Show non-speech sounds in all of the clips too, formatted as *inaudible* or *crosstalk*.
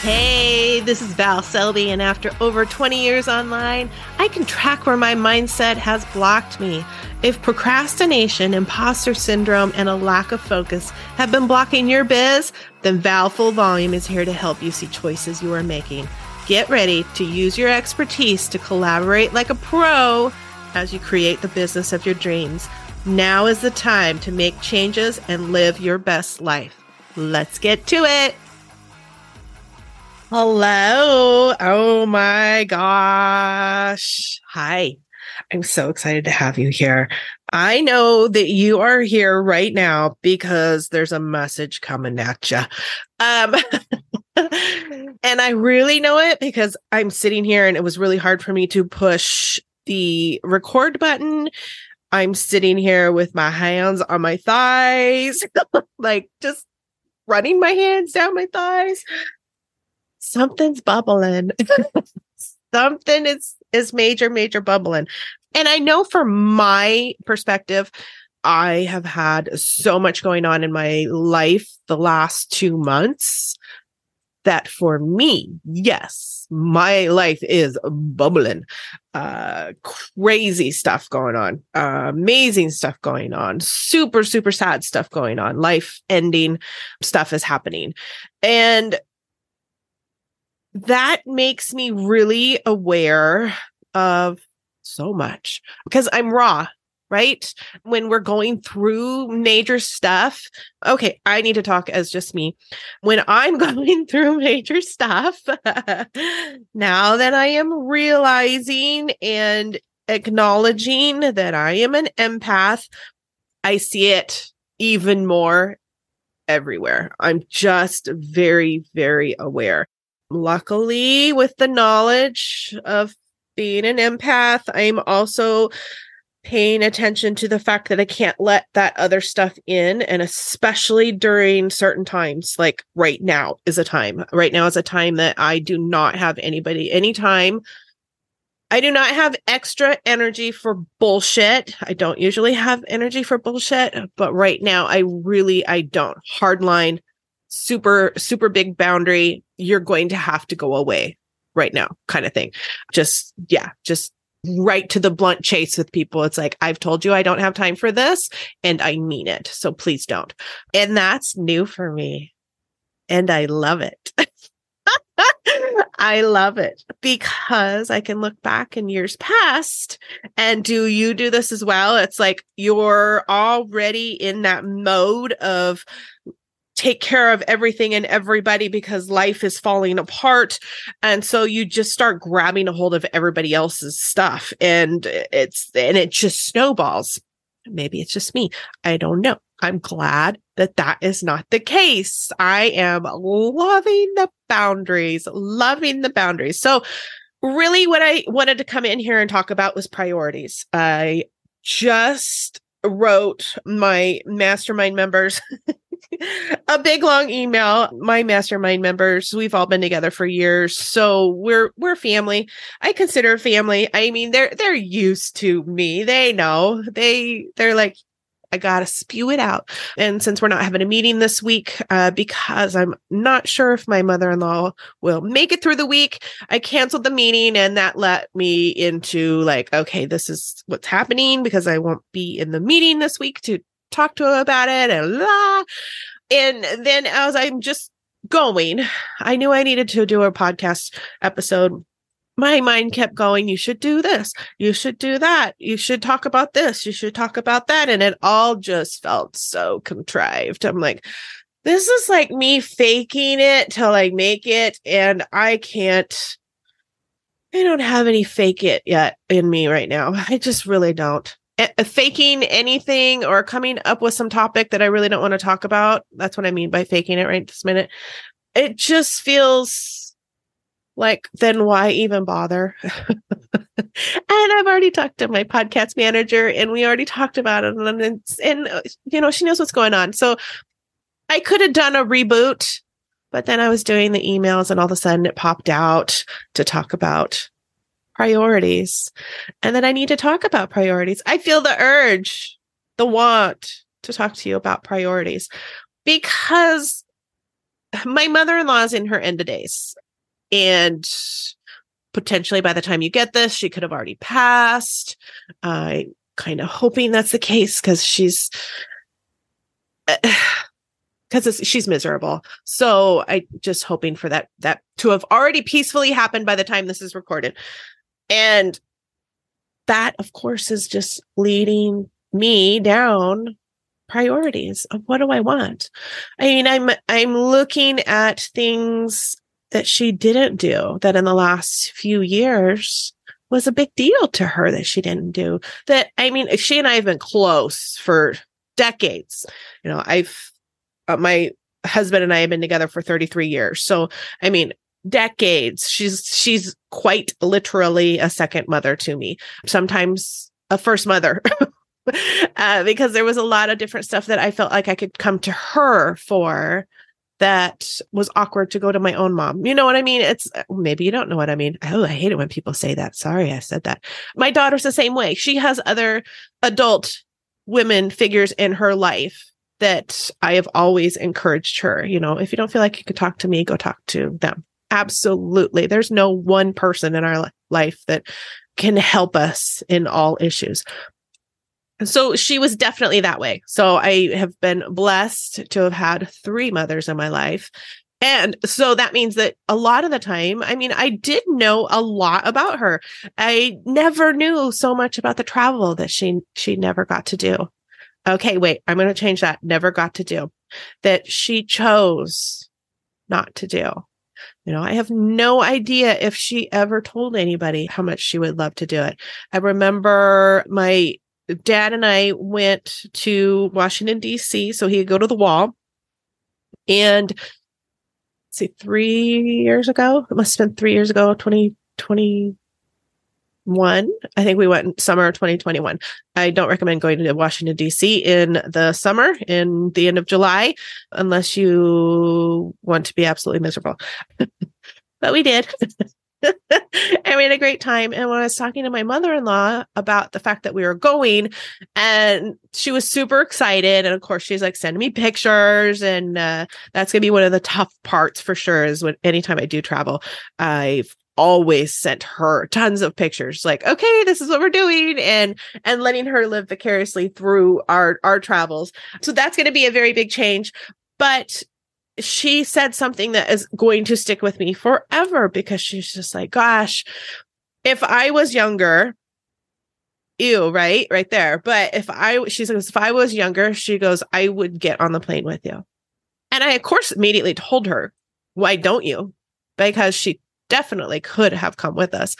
Hey, this is Val Selby, and after over 20 years online, I can track where my mindset has blocked me. If procrastination, imposter syndrome, and a lack of focus have been blocking your biz, then Val Full Volume is here to help you see choices you are making. Get ready to use your expertise to collaborate like a pro as you create the business of your dreams. Now is the time to make changes and live your best life. Let's get to it. Hello. Oh my gosh. Hi. I'm so excited to have you here. I know that you are here right now because there's a message coming at you. Um, *laughs* and I really know it because I'm sitting here and it was really hard for me to push the record button. I'm sitting here with my hands on my thighs, *laughs* like just running my hands down my thighs something's bubbling. *laughs* Something is is major, major bubbling. And I know from my perspective, I have had so much going on in my life the last two months that for me, yes, my life is bubbling. Uh, crazy stuff going on, uh, amazing stuff going on, super, super sad stuff going on, life ending stuff is happening. And that makes me really aware of so much because I'm raw, right? When we're going through major stuff, okay, I need to talk as just me. When I'm *laughs* going through major stuff, *laughs* now that I am realizing and acknowledging that I am an empath, I see it even more everywhere. I'm just very, very aware luckily with the knowledge of being an empath i'm also paying attention to the fact that i can't let that other stuff in and especially during certain times like right now is a time right now is a time that i do not have anybody anytime I do not have extra energy for bullshit. I don't usually have energy for bullshit, but right now I really I don't. Hardline super super big boundary. You're going to have to go away right now kind of thing. Just yeah just right to the blunt chase with people. It's like i've told you i don't have time for this and i mean it so please don't. And that's new for me. And i love it. *laughs* I love it. Because I can look back in years past and do you do this as well? It's like you're already in that mode of take care of everything and everybody because life is falling apart. And so you just start grabbing a hold of everybody else's stuff and it's and it just snowballs. Maybe it's just me. I don't know. I'm glad that that is not the case. I am loving the boundaries loving the boundaries. So really what i wanted to come in here and talk about was priorities. I just wrote my mastermind members *laughs* *laughs* a big long email. My mastermind members we've all been together for years so we're we're family. I consider family. I mean they're they're used to me. They know. They they're like I gotta spew it out. And since we're not having a meeting this week, uh, because I'm not sure if my mother in law will make it through the week, I canceled the meeting and that let me into like, okay, this is what's happening because I won't be in the meeting this week to talk to her about it and la. And then as I'm just going, I knew I needed to do a podcast episode. My mind kept going, you should do this, you should do that, you should talk about this, you should talk about that. And it all just felt so contrived. I'm like, this is like me faking it till I make it. And I can't, I don't have any fake it yet in me right now. *laughs* I just really don't faking anything or coming up with some topic that I really don't want to talk about. That's what I mean by faking it right this minute. It just feels like, then why even bother? *laughs* and I've already talked to my podcast manager and we already talked about it. And, and, uh, you know, she knows what's going on. So I could have done a reboot, but then I was doing the emails and all of a sudden it popped out to talk about priorities. And that I need to talk about priorities. I feel the urge, the want to talk to you about priorities because my mother-in-law is in her end of days and potentially by the time you get this she could have already passed. I kind of hoping that's the case because she's *sighs* because she's miserable. So i just hoping for that that to have already peacefully happened by the time this is recorded and that of course is just leading me down priorities of what do I want? I mean, I'm I'm looking at things that she didn't do that in the last few years was a big deal to her that she didn't do. That I mean, she and I have been close for decades. You know, I've uh, my husband and I have been together for 33 years. So, I mean, decades. She's she's quite literally a second mother to me. Sometimes a first mother *laughs* uh, because there was a lot of different stuff that I felt like I could come to her for that was awkward to go to my own mom. You know what I mean? It's uh, maybe you don't know what I mean. Oh, I hate it when people say that. Sorry, I said that. My daughter's the same way. She has other adult women figures in her life that I have always encouraged her. You know, if you don't feel like you could talk to me, go talk to them. Absolutely. There's no one person in our life that can help us in all issues so she was definitely that way. So I have been blessed to have had three mothers in my life. And so that means that a lot of the time, I mean, I did know a lot about her. I never knew so much about the travel that she she never got to do. Okay, wait, I'm going to change that. Never got to do. That she chose not to do. You know, I have no idea if she ever told anybody how much she would love to do it. I remember my dad and I went to Washington, D.C., so he could go to the wall. And see, three years ago, it must have been three years ago, 2021. I think we went summer 2021. I don't recommend going to Washington, D.C. in the summer, in the end of July, unless you want to be absolutely miserable. *laughs* but we did. *laughs* and we had a great time. And when I was talking to my mother in law about the fact that we were going, and she was super excited. And of course, she's like sending me pictures. And uh, that's going to be one of the tough parts for sure is when anytime I do travel, I've always sent her tons of pictures like okay this is what we're doing and and letting her live vicariously through our our travels so that's going to be a very big change but she said something that is going to stick with me forever because she's just like, gosh, if I was younger, ew, right? Right there. But if I, she says, if I was younger, she goes, I would get on the plane with you. And I, of course, immediately told her, why don't you? Because she definitely could have come with us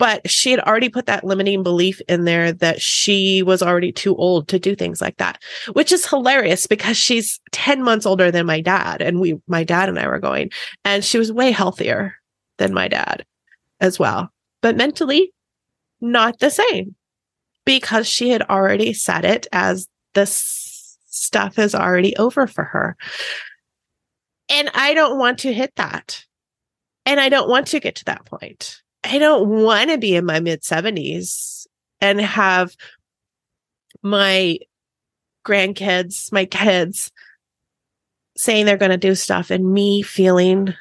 but she had already put that limiting belief in there that she was already too old to do things like that, which is hilarious because she's 10 months older than my dad. And we, my dad and I were going, and she was way healthier than my dad as well, but mentally not the same because she had already said it as this stuff is already over for her. And I don't want to hit that. And I don't want to get to that point. I don't want to be in my mid 70s and have my grandkids, my kids saying they're going to do stuff and me feeling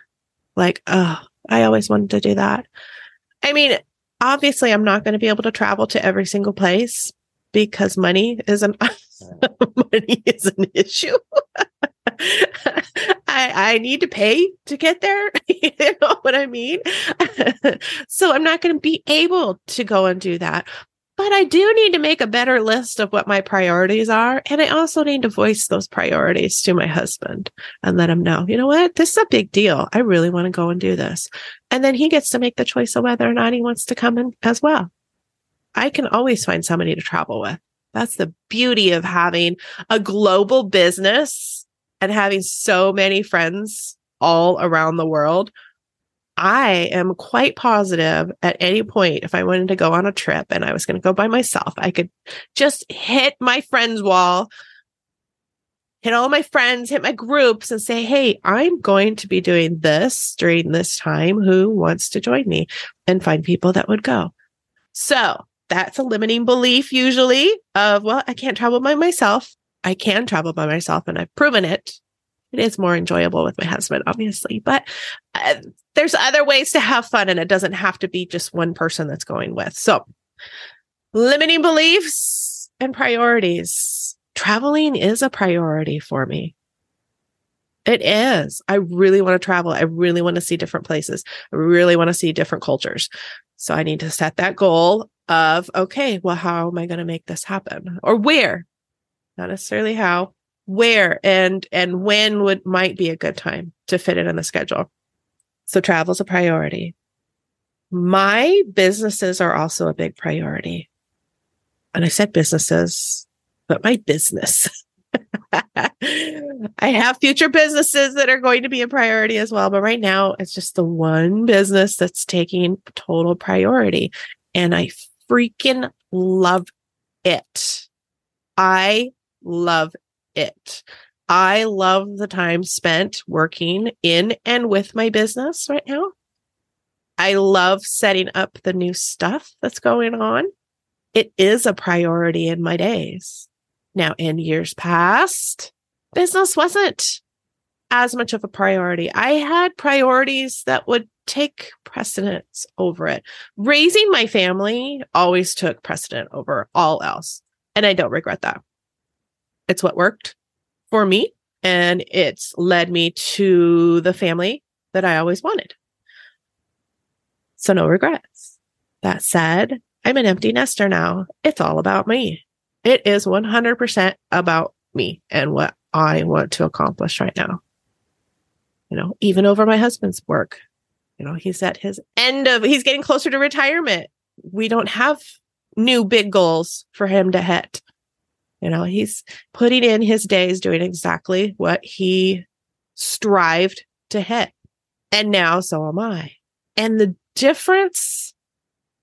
like, oh, I always wanted to do that. I mean, obviously, I'm not going to be able to travel to every single place because money is an *laughs* money is an issue. *laughs* I, I need to pay to get there. *laughs* you know what I mean? *laughs* so I'm not going to be able to go and do that. But I do need to make a better list of what my priorities are. And I also need to voice those priorities to my husband and let him know, you know what? This is a big deal. I really want to go and do this. And then he gets to make the choice of whether or not he wants to come in as well. I can always find somebody to travel with. That's the beauty of having a global business and having so many friends all around the world. I am quite positive at any point, if I wanted to go on a trip and I was going to go by myself, I could just hit my friends wall, hit all my friends, hit my groups and say, Hey, I'm going to be doing this during this time. Who wants to join me and find people that would go? So that's a limiting belief usually of, well, I can't travel by myself. I can travel by myself and I've proven it It is more enjoyable with my husband, obviously, but uh, there's other ways to have fun and it doesn't have to be just one person that's going with. So, limiting beliefs and priorities. Traveling is a priority for me. It is. I really want to travel. I really want to see different places. I really want to see different cultures. So I need to set that goal of, okay, well, how am I going to make this happen? Or where? Not necessarily how, where and and when would might be a good time to fit it in the schedule. So travel is a priority. My businesses are also a big priority. And I said businesses, but my business. *laughs* I have future businesses that are going to be a priority as well. But right now, it's just the one business that's taking total priority. And I freaking love it. I love it. I love the time spent working in and with my business right now. I love setting up the new stuff that's going on. It is a priority in my days. Now, in years past, business wasn't as much of a priority. I had priorities that would take precedence over it. Raising my family always took precedent over all else. And I don't regret that. It's what worked for me. And it's led me to the family that I always wanted. So no regrets. That said, I'm an empty nester now. It's all about me. It is 100% about me and what I want to accomplish right now. You know, even over my husband's work. You know, he's at his end of, he's getting closer to retirement. We don't have new big goals for him to hit. You know, he's putting in his days doing exactly what he strived to hit. And now so am I. And the difference,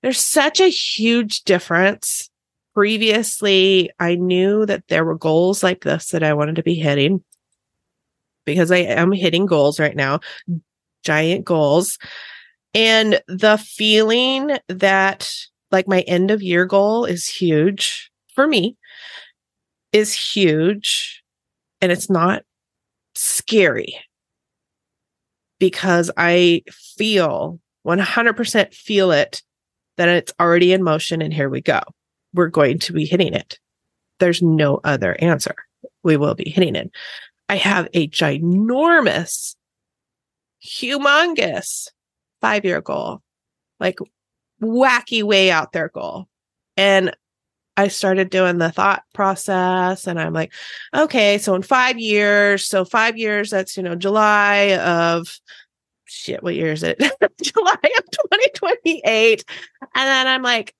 there's such a huge difference previously I knew that there were goals like this that I wanted to be hitting because I am hitting goals right now, giant goals. And the feeling that like my end of year goal is huge for me is huge and it's not scary because I feel 100% feel it that it's already in motion and here we go we're going to be hitting it. There's no other answer. We will be hitting it. I have a ginormous, humongous five year goal, like wacky way out there goal. And I started doing the thought process and I'm like, okay, so in five years, so five years, that's, you know, July of shit, what year is it? *laughs* July of 2028. And then I'm like,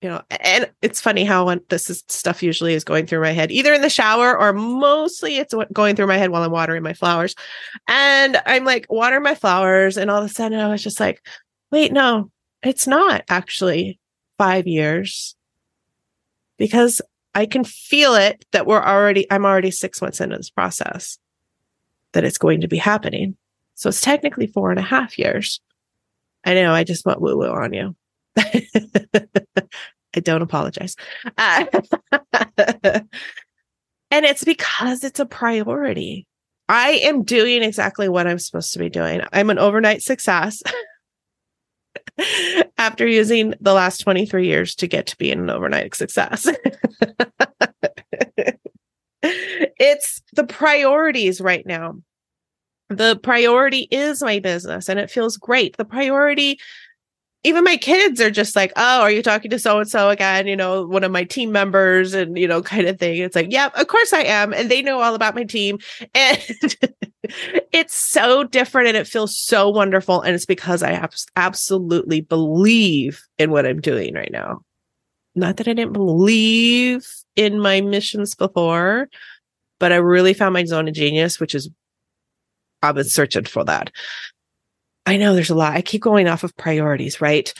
you know, and it's funny how when this is stuff usually is going through my head, either in the shower or mostly it's going through my head while I'm watering my flowers. And I'm like watering my flowers, and all of a sudden I was just like, wait, no, it's not actually five years because I can feel it that we're already, I'm already six months into this process that it's going to be happening. So it's technically four and a half years. I know I just went woo woo on you. *laughs* I don't apologize. Uh, *laughs* and it's because it's a priority. I am doing exactly what I'm supposed to be doing. I'm an overnight success *laughs* *laughs* after using the last 23 years to get to be an overnight success. *laughs* it's the priorities right now. The priority is my business and it feels great. The priority even my kids are just like, oh, are you talking to so and so again? You know, one of my team members and, you know, kind of thing. It's like, yeah, of course I am. And they know all about my team. *laughs* And it's so different and it feels so wonderful. And it's because I absolutely believe in what I'm doing right now. Not that I didn't believe in my missions before, but I really found my zone of genius, which is I've been searching for that. I know there's a lot. I keep going off of priorities, right?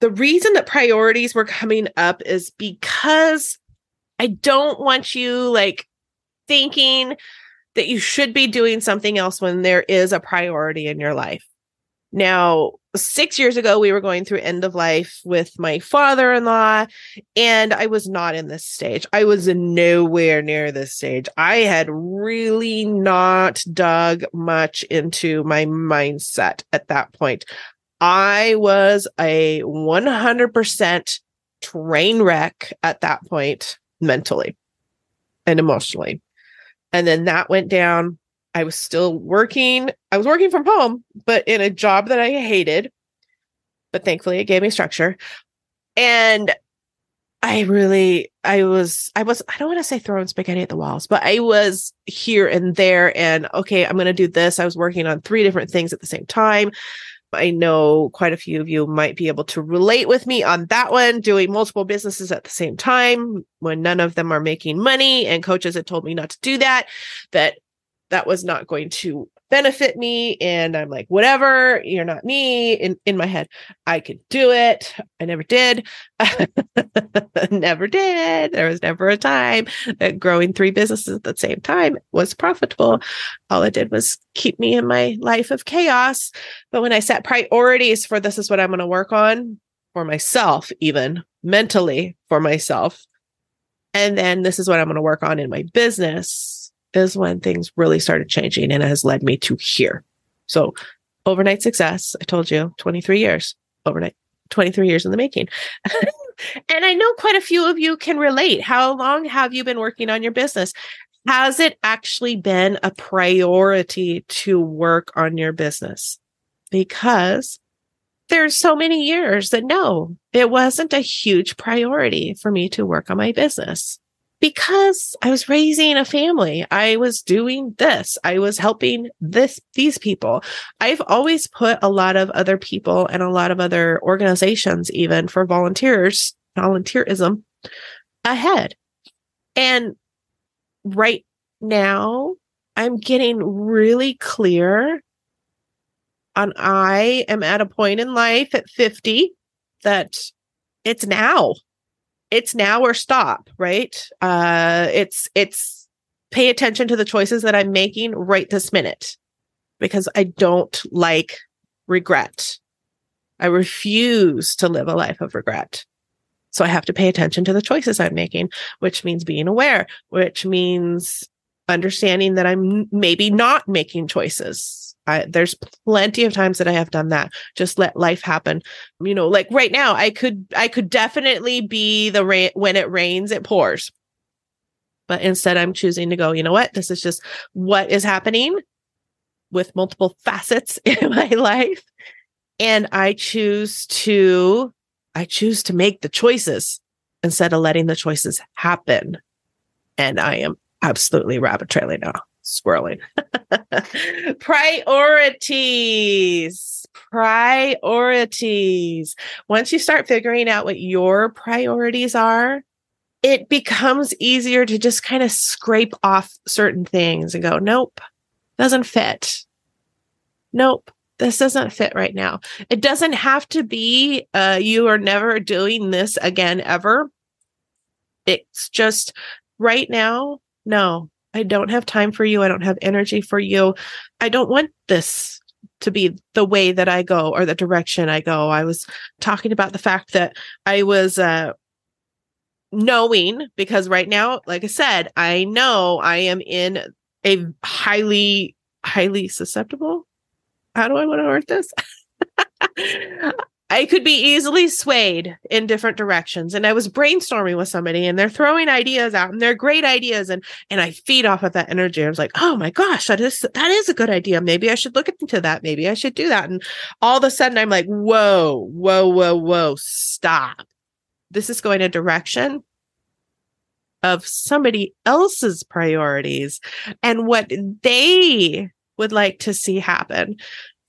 The reason that priorities were coming up is because I don't want you like thinking that you should be doing something else when there is a priority in your life. Now, six years ago, we were going through end of life with my father in law, and I was not in this stage. I was nowhere near this stage. I had really not dug much into my mindset at that point. I was a 100% train wreck at that point mentally and emotionally. And then that went down. I was still working. I was working from home, but in a job that I hated. But thankfully, it gave me structure. And I really, I was, I was, I don't want to say throwing spaghetti at the walls, but I was here and there. And okay, I'm going to do this. I was working on three different things at the same time. I know quite a few of you might be able to relate with me on that one, doing multiple businesses at the same time when none of them are making money. And coaches had told me not to do that, that that was not going to benefit me. And I'm like, whatever, you're not me. In, in my head, I could do it. I never did. *laughs* never did. There was never a time that growing three businesses at the same time was profitable. All it did was keep me in my life of chaos. But when I set priorities for this is what I'm going to work on for myself, even mentally for myself. And then this is what I'm going to work on in my business is when things really started changing and it has led me to here. So overnight success, I told you 23 years overnight, 23 years in the making. *laughs* and I know quite a few of you can relate. How long have you been working on your business? Has it actually been a priority to work on your business? Because there's so many years that no, it wasn't a huge priority for me to work on my business because I was raising a family. I was doing this. I was helping this, these people. I've always put a lot of other people and a lot of other organizations, even for volunteers, volunteerism ahead. And right now, I'm getting really clear on I am at a point in life at 50 that it's now it's now or stop, right? Uh, it's it's pay attention to the choices that I'm making right this minute because I don't like regret. I refuse to live a life of regret. So I have to pay attention to the choices I'm making, which means being aware, which means understanding that I'm maybe not making choices I, there's plenty of times that I have done that. Just let life happen. You know, like right now, I could, I could definitely be the rain when it rains, it pours. But instead, I'm choosing to go, you know what? This is just what is happening with multiple *laughs* facets in my life. And I choose to, I choose to make the choices instead of letting the choices happen. And I am absolutely rabbit trailing now squirreling. *laughs* priorities. Priorities. Once you start figuring out what your priorities are, it becomes easier to just kind of scrape off certain things and go, nope, doesn't fit. Nope, this doesn't fit right now. It doesn't have to be uh, you are never doing this again ever. It's just right now, no, I don't have time for you. I don't have energy for you. I don't want this to be the way that I go or the direction I go. I was talking about the fact that I was uh knowing because right now, like I said, I know I am in a highly, highly susceptible. How do I want to word this? *laughs* I could be easily swayed in different directions. And I was brainstorming with somebody and they're throwing ideas out and they're great ideas. And and I feed off of that energy. I was like, oh my gosh, that is that is a good idea. Maybe I should look into that. Maybe I should do that. And all of a sudden I'm like, whoa, whoa, whoa, whoa, stop. This is going a direction of somebody else's priorities and what they would like to see happen.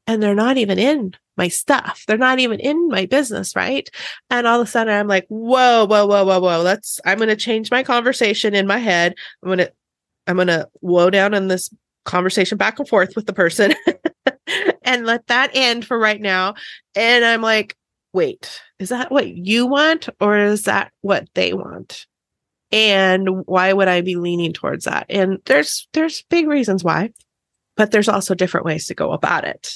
And they're not even in my stuff. They're not even in my business, right? And all of a sudden I'm like, whoa, whoa, whoa, whoa, whoa. Let's I'm gonna change my conversation in my head. I'm gonna I'm gonna whoa down on this conversation back and forth with the person *laughs* and let that end for right now. And I'm like, wait, is that what you want or is that what they want? And why would I be leaning towards that? And there's there's big reasons why, but there's also different ways to go about it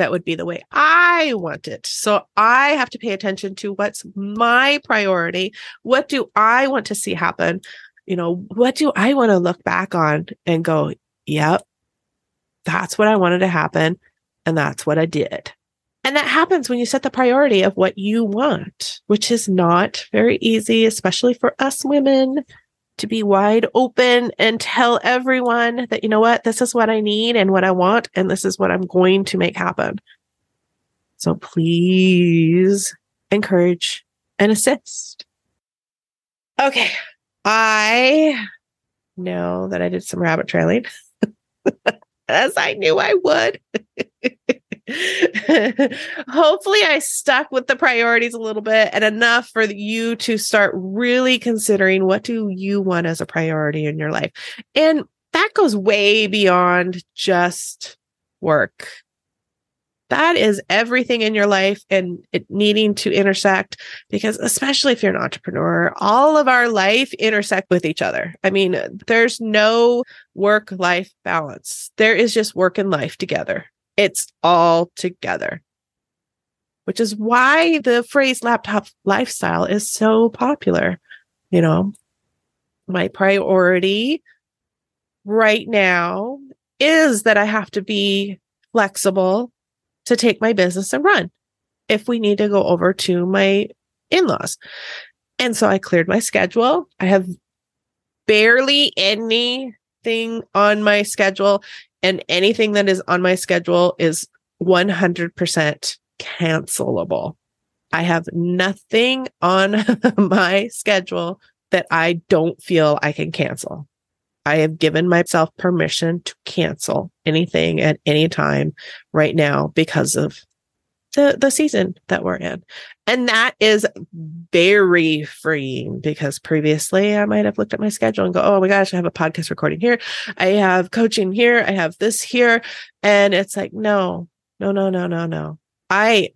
that would be the way I want it. So I have to pay attention to what's my priority. What do I want to see happen? You know, what do I want to look back on and go, yep, that's what I wanted to happen. And that's what I did. And that happens when you set the priority of what you want, which is not very easy, especially for us women to be wide open and tell everyone that, you know what, this is what I need and what I want, and this is what I'm going to make happen. So please encourage and assist. Okay. I know that I did some rabbit trailing *laughs* as I knew I would. *laughs* *laughs* Hopefully, I stuck with the priorities a little bit and enough for you to start really considering what do you want as a priority in your life. And that goes way beyond just work. That is everything in your life and it needing to intersect because especially if you're an entrepreneur, all of our life intersect with each other. I mean, there's no work life balance. There is just work and life together. It's all together, which is why the phrase laptop lifestyle is so popular. You know, my priority right now is that I have to be flexible to take my business and run if we need to go over to my in laws. And so I cleared my schedule. I have barely anything on my schedule and anything that is on my schedule is 100% cancelable. I have nothing on *laughs* my schedule that I don't feel I can cancel. I have given myself permission to cancel anything at any time right now because of the the season that we're in. And that is very freeing because previously I might have looked at my schedule and go, "Oh my gosh, I have a podcast recording here. I have coaching here, I have this here." And it's like, "No. No, no, no, no, no. I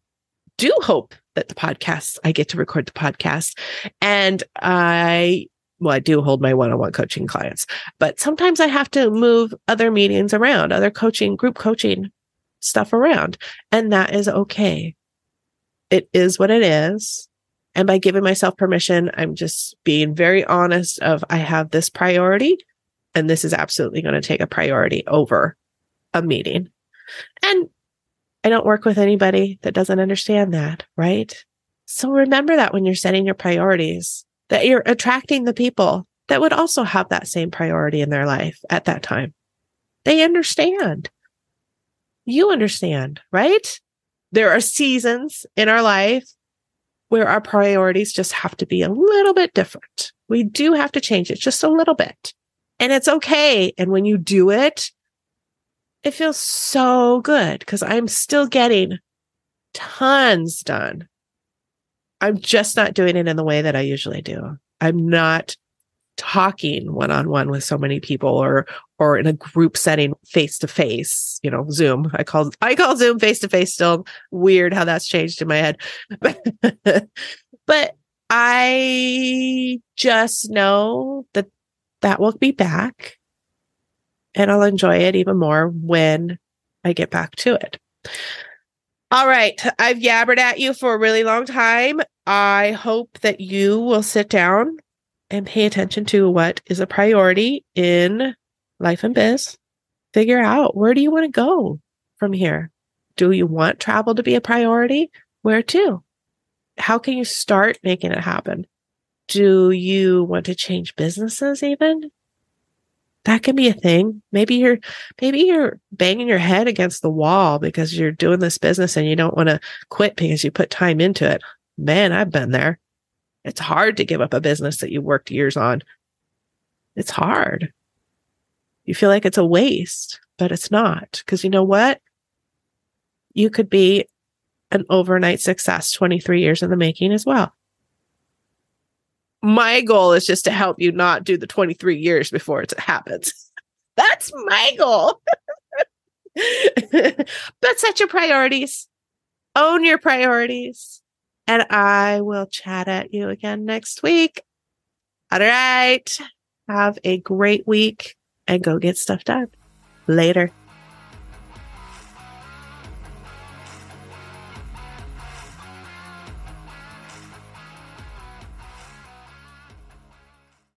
do hope that the podcast I get to record the podcast and I well, I do hold my one-on-one coaching clients, but sometimes I have to move other meetings around, other coaching, group coaching stuff around. And that is okay. It is what it is. And by giving myself permission, I'm just being very honest of I have this priority and this is absolutely going to take a priority over a meeting. And I don't work with anybody that doesn't understand that, right? So remember that when you're setting your priorities, that you're attracting the people that would also have that same priority in their life at that time. They understand you understand, right? There are seasons in our life where our priorities just have to be a little bit different. We do have to change it just a little bit. And it's okay. And when you do it, it feels so good because I'm still getting tons done. I'm just not doing it in the way that I usually do. I'm not talking one on one with so many people or or in a group setting face to face you know zoom. I call i call zoom face to face still. Weird how that's changed in my head. *laughs* But i just know that that will be back and i'll enjoy it even more when i get back to it. All right. I've yabbered at you for a really long time. I hope that you will sit down and pay attention to what is a priority in life and biz. Figure out where do you want to go from here? Do you want travel to be a priority? Where to? How can you start making it happen? Do you want to change businesses even? That can be a thing. Maybe you're maybe you're banging your head against the wall because you're doing this business and you don't want to quit because you put time into it. Man, I've been there. It's hard to give up a business that you worked years on. It's hard. You feel like it's a waste, but it's not. Because you know what? You could be an overnight success 23 years in the making as well. My goal is just to help you not do the 23 years before it happens. *laughs* That's my goal. *laughs* but set your priorities, own your priorities, and I will chat at you again next week. All right. Have a great week and go get stuff done. Later.